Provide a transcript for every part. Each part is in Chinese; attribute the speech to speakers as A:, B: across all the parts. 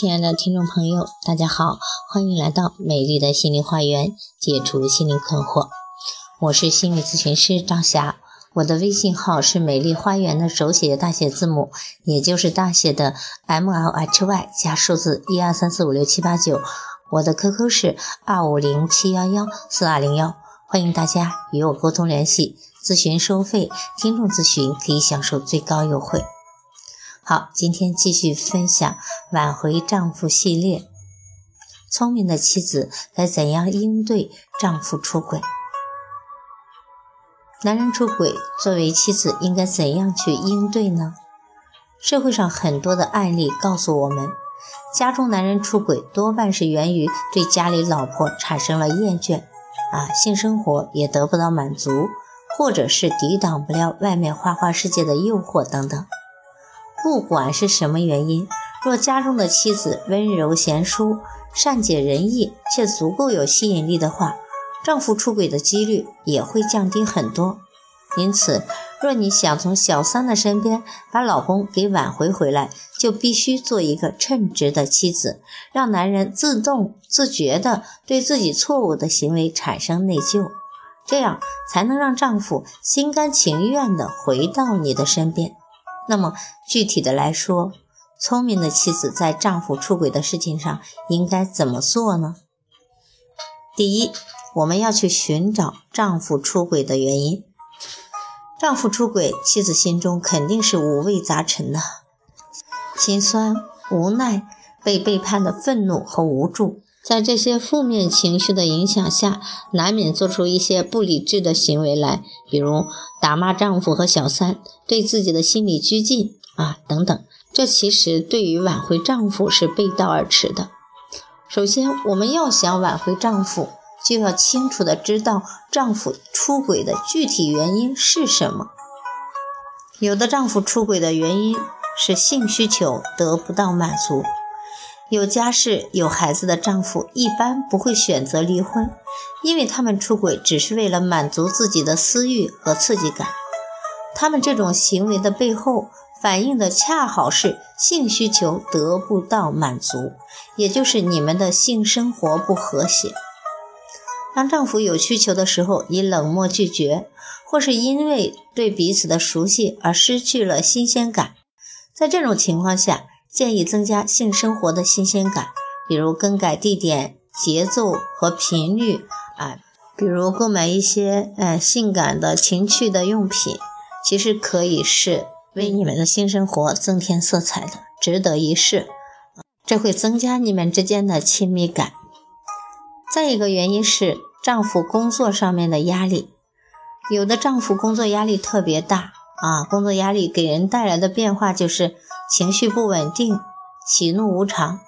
A: 亲爱的听众朋友，大家好，欢迎来到美丽的心灵花园，解除心灵困惑。我是心理咨询师张霞，我的微信号是美丽花园的手写大写字母，也就是大写的 M L H Y 加数字一二三四五六七八九。我的 QQ 是二五零七幺幺四二零幺，欢迎大家与我沟通联系。咨询收费，听众咨询可以享受最高优惠。好，今天继续分享挽回丈夫系列。聪明的妻子该怎样应对丈夫出轨？男人出轨，作为妻子应该怎样去应对呢？社会上很多的案例告诉我们，家中男人出轨多半是源于对家里老婆产生了厌倦，啊，性生活也得不到满足，或者是抵挡不了外面花花世界的诱惑等等。不管是什么原因，若家中的妻子温柔贤淑、善解人意，且足够有吸引力的话，丈夫出轨的几率也会降低很多。因此，若你想从小三的身边把老公给挽回回来，就必须做一个称职的妻子，让男人自动自觉地对自己错误的行为产生内疚，这样才能让丈夫心甘情愿地回到你的身边。那么具体的来说，聪明的妻子在丈夫出轨的事情上应该怎么做呢？第一，我们要去寻找丈夫出轨的原因。丈夫出轨，妻子心中肯定是五味杂陈的，心酸、无奈、被背叛的愤怒和无助。在这些负面情绪的影响下，难免做出一些不理智的行为来，比如打骂丈夫和小三，对自己的心理拘禁啊等等。这其实对于挽回丈夫是背道而驰的。首先，我们要想挽回丈夫，就要清楚的知道丈夫出轨的具体原因是什么。有的丈夫出轨的原因是性需求得不到满足。有家室、有孩子的丈夫一般不会选择离婚，因为他们出轨只是为了满足自己的私欲和刺激感。他们这种行为的背后，反映的恰好是性需求得不到满足，也就是你们的性生活不和谐。当丈夫有需求的时候，你冷漠拒绝，或是因为对彼此的熟悉而失去了新鲜感，在这种情况下。建议增加性生活的新鲜感，比如更改地点、节奏和频率啊，比如购买一些呃性感的情趣的用品，其实可以是为你们的性生活增添色彩的，值得一试。这会增加你们之间的亲密感。再一个原因是丈夫工作上面的压力，有的丈夫工作压力特别大啊，工作压力给人带来的变化就是。情绪不稳定，喜怒无常。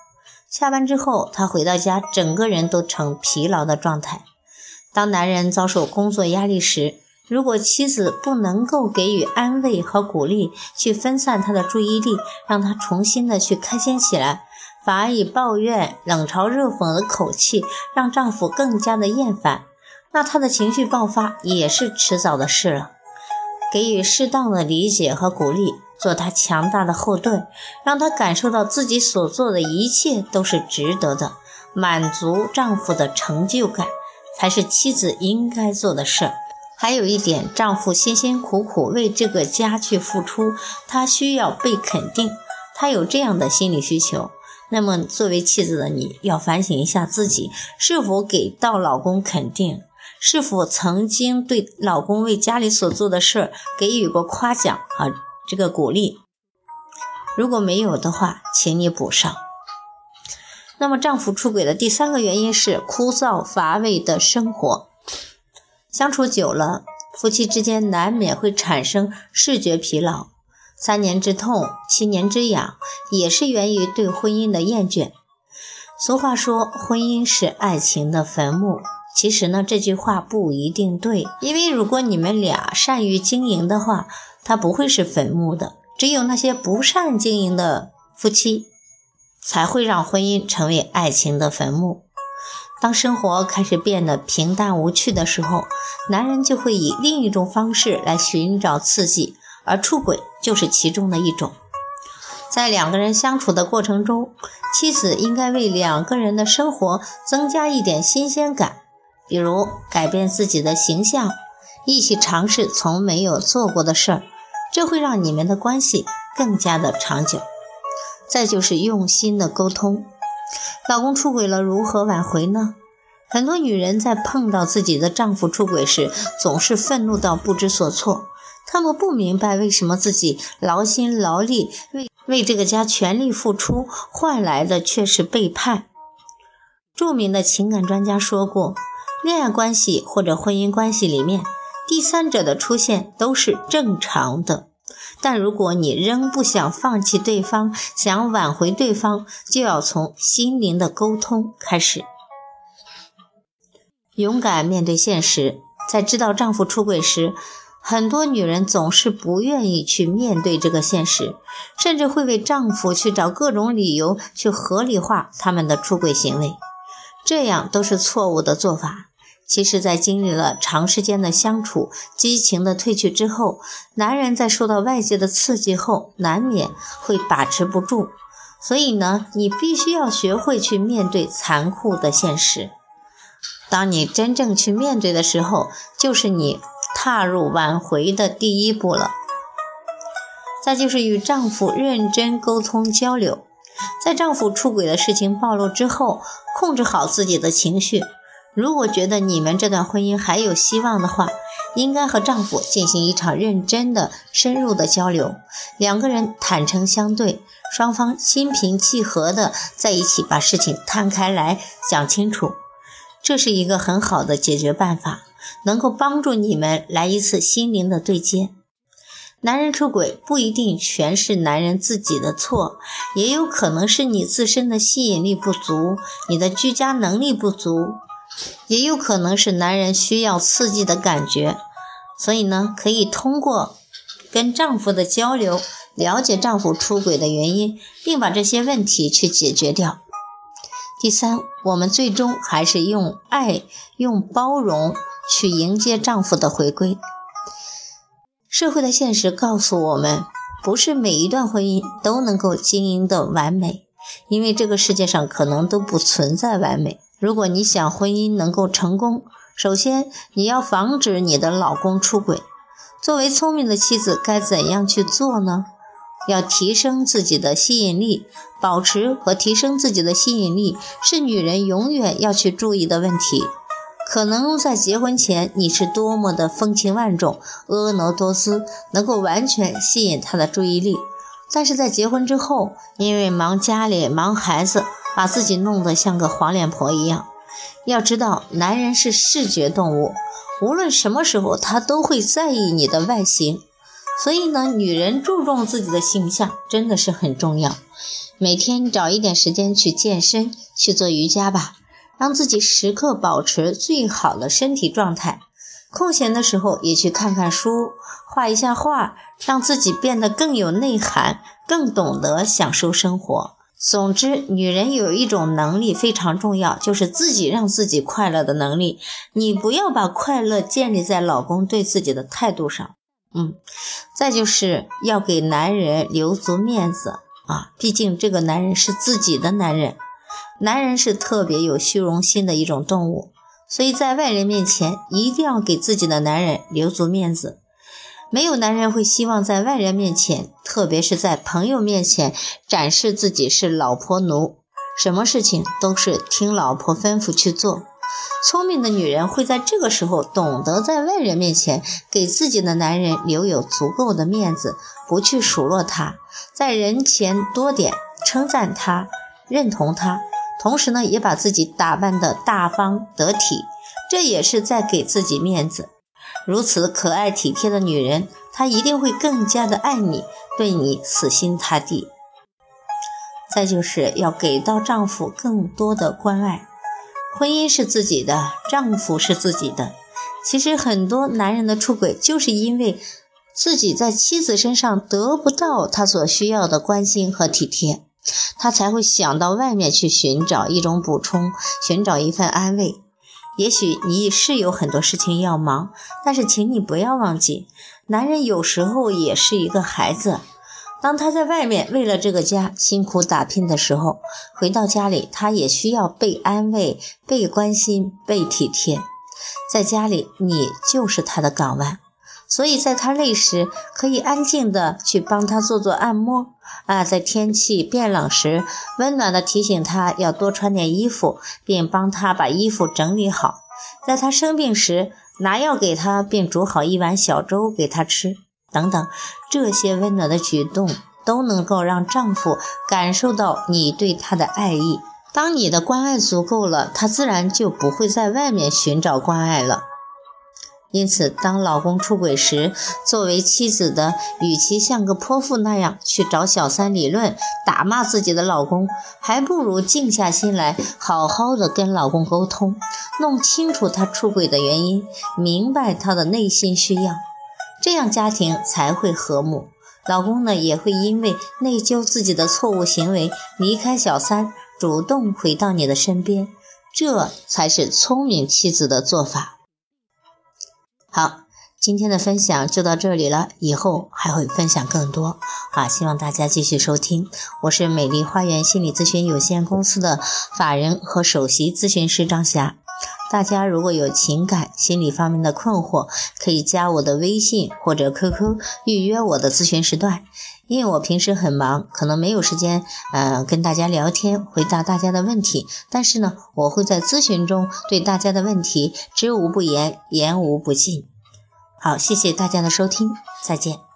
A: 下班之后，他回到家，整个人都呈疲劳的状态。当男人遭受工作压力时，如果妻子不能够给予安慰和鼓励，去分散他的注意力，让他重新的去开心起来，反而以抱怨、冷嘲热讽的口气让丈夫更加的厌烦，那他的情绪爆发也是迟早的事了。给予适当的理解和鼓励。做他强大的后盾，让他感受到自己所做的一切都是值得的，满足丈夫的成就感才是妻子应该做的事儿。还有一点，丈夫辛辛苦苦为这个家去付出，他需要被肯定，他有这样的心理需求。那么，作为妻子的你要反省一下自己，是否给到老公肯定，是否曾经对老公为家里所做的事儿给予过夸奖啊？这个鼓励，如果没有的话，请你补上。那么，丈夫出轨的第三个原因是枯燥乏味的生活。相处久了，夫妻之间难免会产生视觉疲劳。三年之痛，七年之痒，也是源于对婚姻的厌倦。俗话说，婚姻是爱情的坟墓。其实呢，这句话不一定对，因为如果你们俩善于经营的话，它不会是坟墓的。只有那些不善经营的夫妻，才会让婚姻成为爱情的坟墓。当生活开始变得平淡无趣的时候，男人就会以另一种方式来寻找刺激，而出轨就是其中的一种。在两个人相处的过程中，妻子应该为两个人的生活增加一点新鲜感，比如改变自己的形象，一起尝试从没有做过的事儿，这会让你们的关系更加的长久。再就是用心的沟通，老公出轨了如何挽回呢？很多女人在碰到自己的丈夫出轨时，总是愤怒到不知所措。她们不明白为什么自己劳心劳力为为这个家全力付出，换来的却是背叛。著名的情感专家说过，恋爱关系或者婚姻关系里面，第三者的出现都是正常的。但如果你仍不想放弃对方，想挽回对方，就要从心灵的沟通开始。勇敢面对现实，在知道丈夫出轨时，很多女人总是不愿意去面对这个现实，甚至会为丈夫去找各种理由去合理化他们的出轨行为，这样都是错误的做法。其实，在经历了长时间的相处，激情的褪去之后，男人在受到外界的刺激后，难免会把持不住。所以呢，你必须要学会去面对残酷的现实。当你真正去面对的时候，就是你踏入挽回的第一步了。再就是与丈夫认真沟通交流，在丈夫出轨的事情暴露之后，控制好自己的情绪。如果觉得你们这段婚姻还有希望的话，应该和丈夫进行一场认真的、深入的交流，两个人坦诚相对，双方心平气和的在一起，把事情摊开来讲清楚。这是一个很好的解决办法，能够帮助你们来一次心灵的对接。男人出轨不一定全是男人自己的错，也有可能是你自身的吸引力不足，你的居家能力不足，也有可能是男人需要刺激的感觉。所以呢，可以通过跟丈夫的交流，了解丈夫出轨的原因，并把这些问题去解决掉。第三，我们最终还是用爱、用包容去迎接丈夫的回归。社会的现实告诉我们，不是每一段婚姻都能够经营的完美，因为这个世界上可能都不存在完美。如果你想婚姻能够成功，首先你要防止你的老公出轨。作为聪明的妻子，该怎样去做呢？要提升自己的吸引力，保持和提升自己的吸引力是女人永远要去注意的问题。可能在结婚前你是多么的风情万种、婀娜多姿，能够完全吸引他的注意力，但是在结婚之后，因为忙家里、忙孩子，把自己弄得像个黄脸婆一样。要知道，男人是视觉动物，无论什么时候他都会在意你的外形。所以呢，女人注重自己的形象真的是很重要。每天找一点时间去健身，去做瑜伽吧，让自己时刻保持最好的身体状态。空闲的时候也去看看书，画一下画，让自己变得更有内涵，更懂得享受生活。总之，女人有一种能力非常重要，就是自己让自己快乐的能力。你不要把快乐建立在老公对自己的态度上。嗯，再就是要给男人留足面子啊，毕竟这个男人是自己的男人，男人是特别有虚荣心的一种动物，所以在外人面前一定要给自己的男人留足面子。没有男人会希望在外人面前，特别是在朋友面前展示自己是老婆奴，什么事情都是听老婆吩咐去做。聪明的女人会在这个时候懂得在外人面前给自己的男人留有足够的面子，不去数落他，在人前多点称赞他，认同他，同时呢，也把自己打扮得大方得体，这也是在给自己面子。如此可爱体贴的女人，她一定会更加的爱你，对你死心塌地。再就是要给到丈夫更多的关爱。婚姻是自己的，丈夫是自己的。其实很多男人的出轨，就是因为自己在妻子身上得不到他所需要的关心和体贴，他才会想到外面去寻找一种补充，寻找一份安慰。也许你是有很多事情要忙，但是请你不要忘记，男人有时候也是一个孩子。当他在外面为了这个家辛苦打拼的时候，回到家里，他也需要被安慰、被关心、被体贴。在家里，你就是他的港湾，所以在他累时，可以安静的去帮他做做按摩啊。在天气变冷时，温暖的提醒他要多穿点衣服，并帮他把衣服整理好。在他生病时，拿药给他，并煮好一碗小粥给他吃。等等，这些温暖的举动都能够让丈夫感受到你对他的爱意。当你的关爱足够了，他自然就不会在外面寻找关爱了。因此，当老公出轨时，作为妻子的，与其像个泼妇那样去找小三理论、打骂自己的老公，还不如静下心来，好好的跟老公沟通，弄清楚他出轨的原因，明白他的内心需要。这样家庭才会和睦，老公呢也会因为内疚自己的错误行为离开小三，主动回到你的身边，这才是聪明妻子的做法。好，今天的分享就到这里了，以后还会分享更多啊，希望大家继续收听。我是美丽花园心理咨询有限公司的法人和首席咨询师张霞。大家如果有情感、心理方面的困惑，可以加我的微信或者 QQ 预约我的咨询时段。因为我平时很忙，可能没有时间，呃，跟大家聊天，回答大家的问题。但是呢，我会在咨询中对大家的问题知无不言，言无不尽。好，谢谢大家的收听，再见。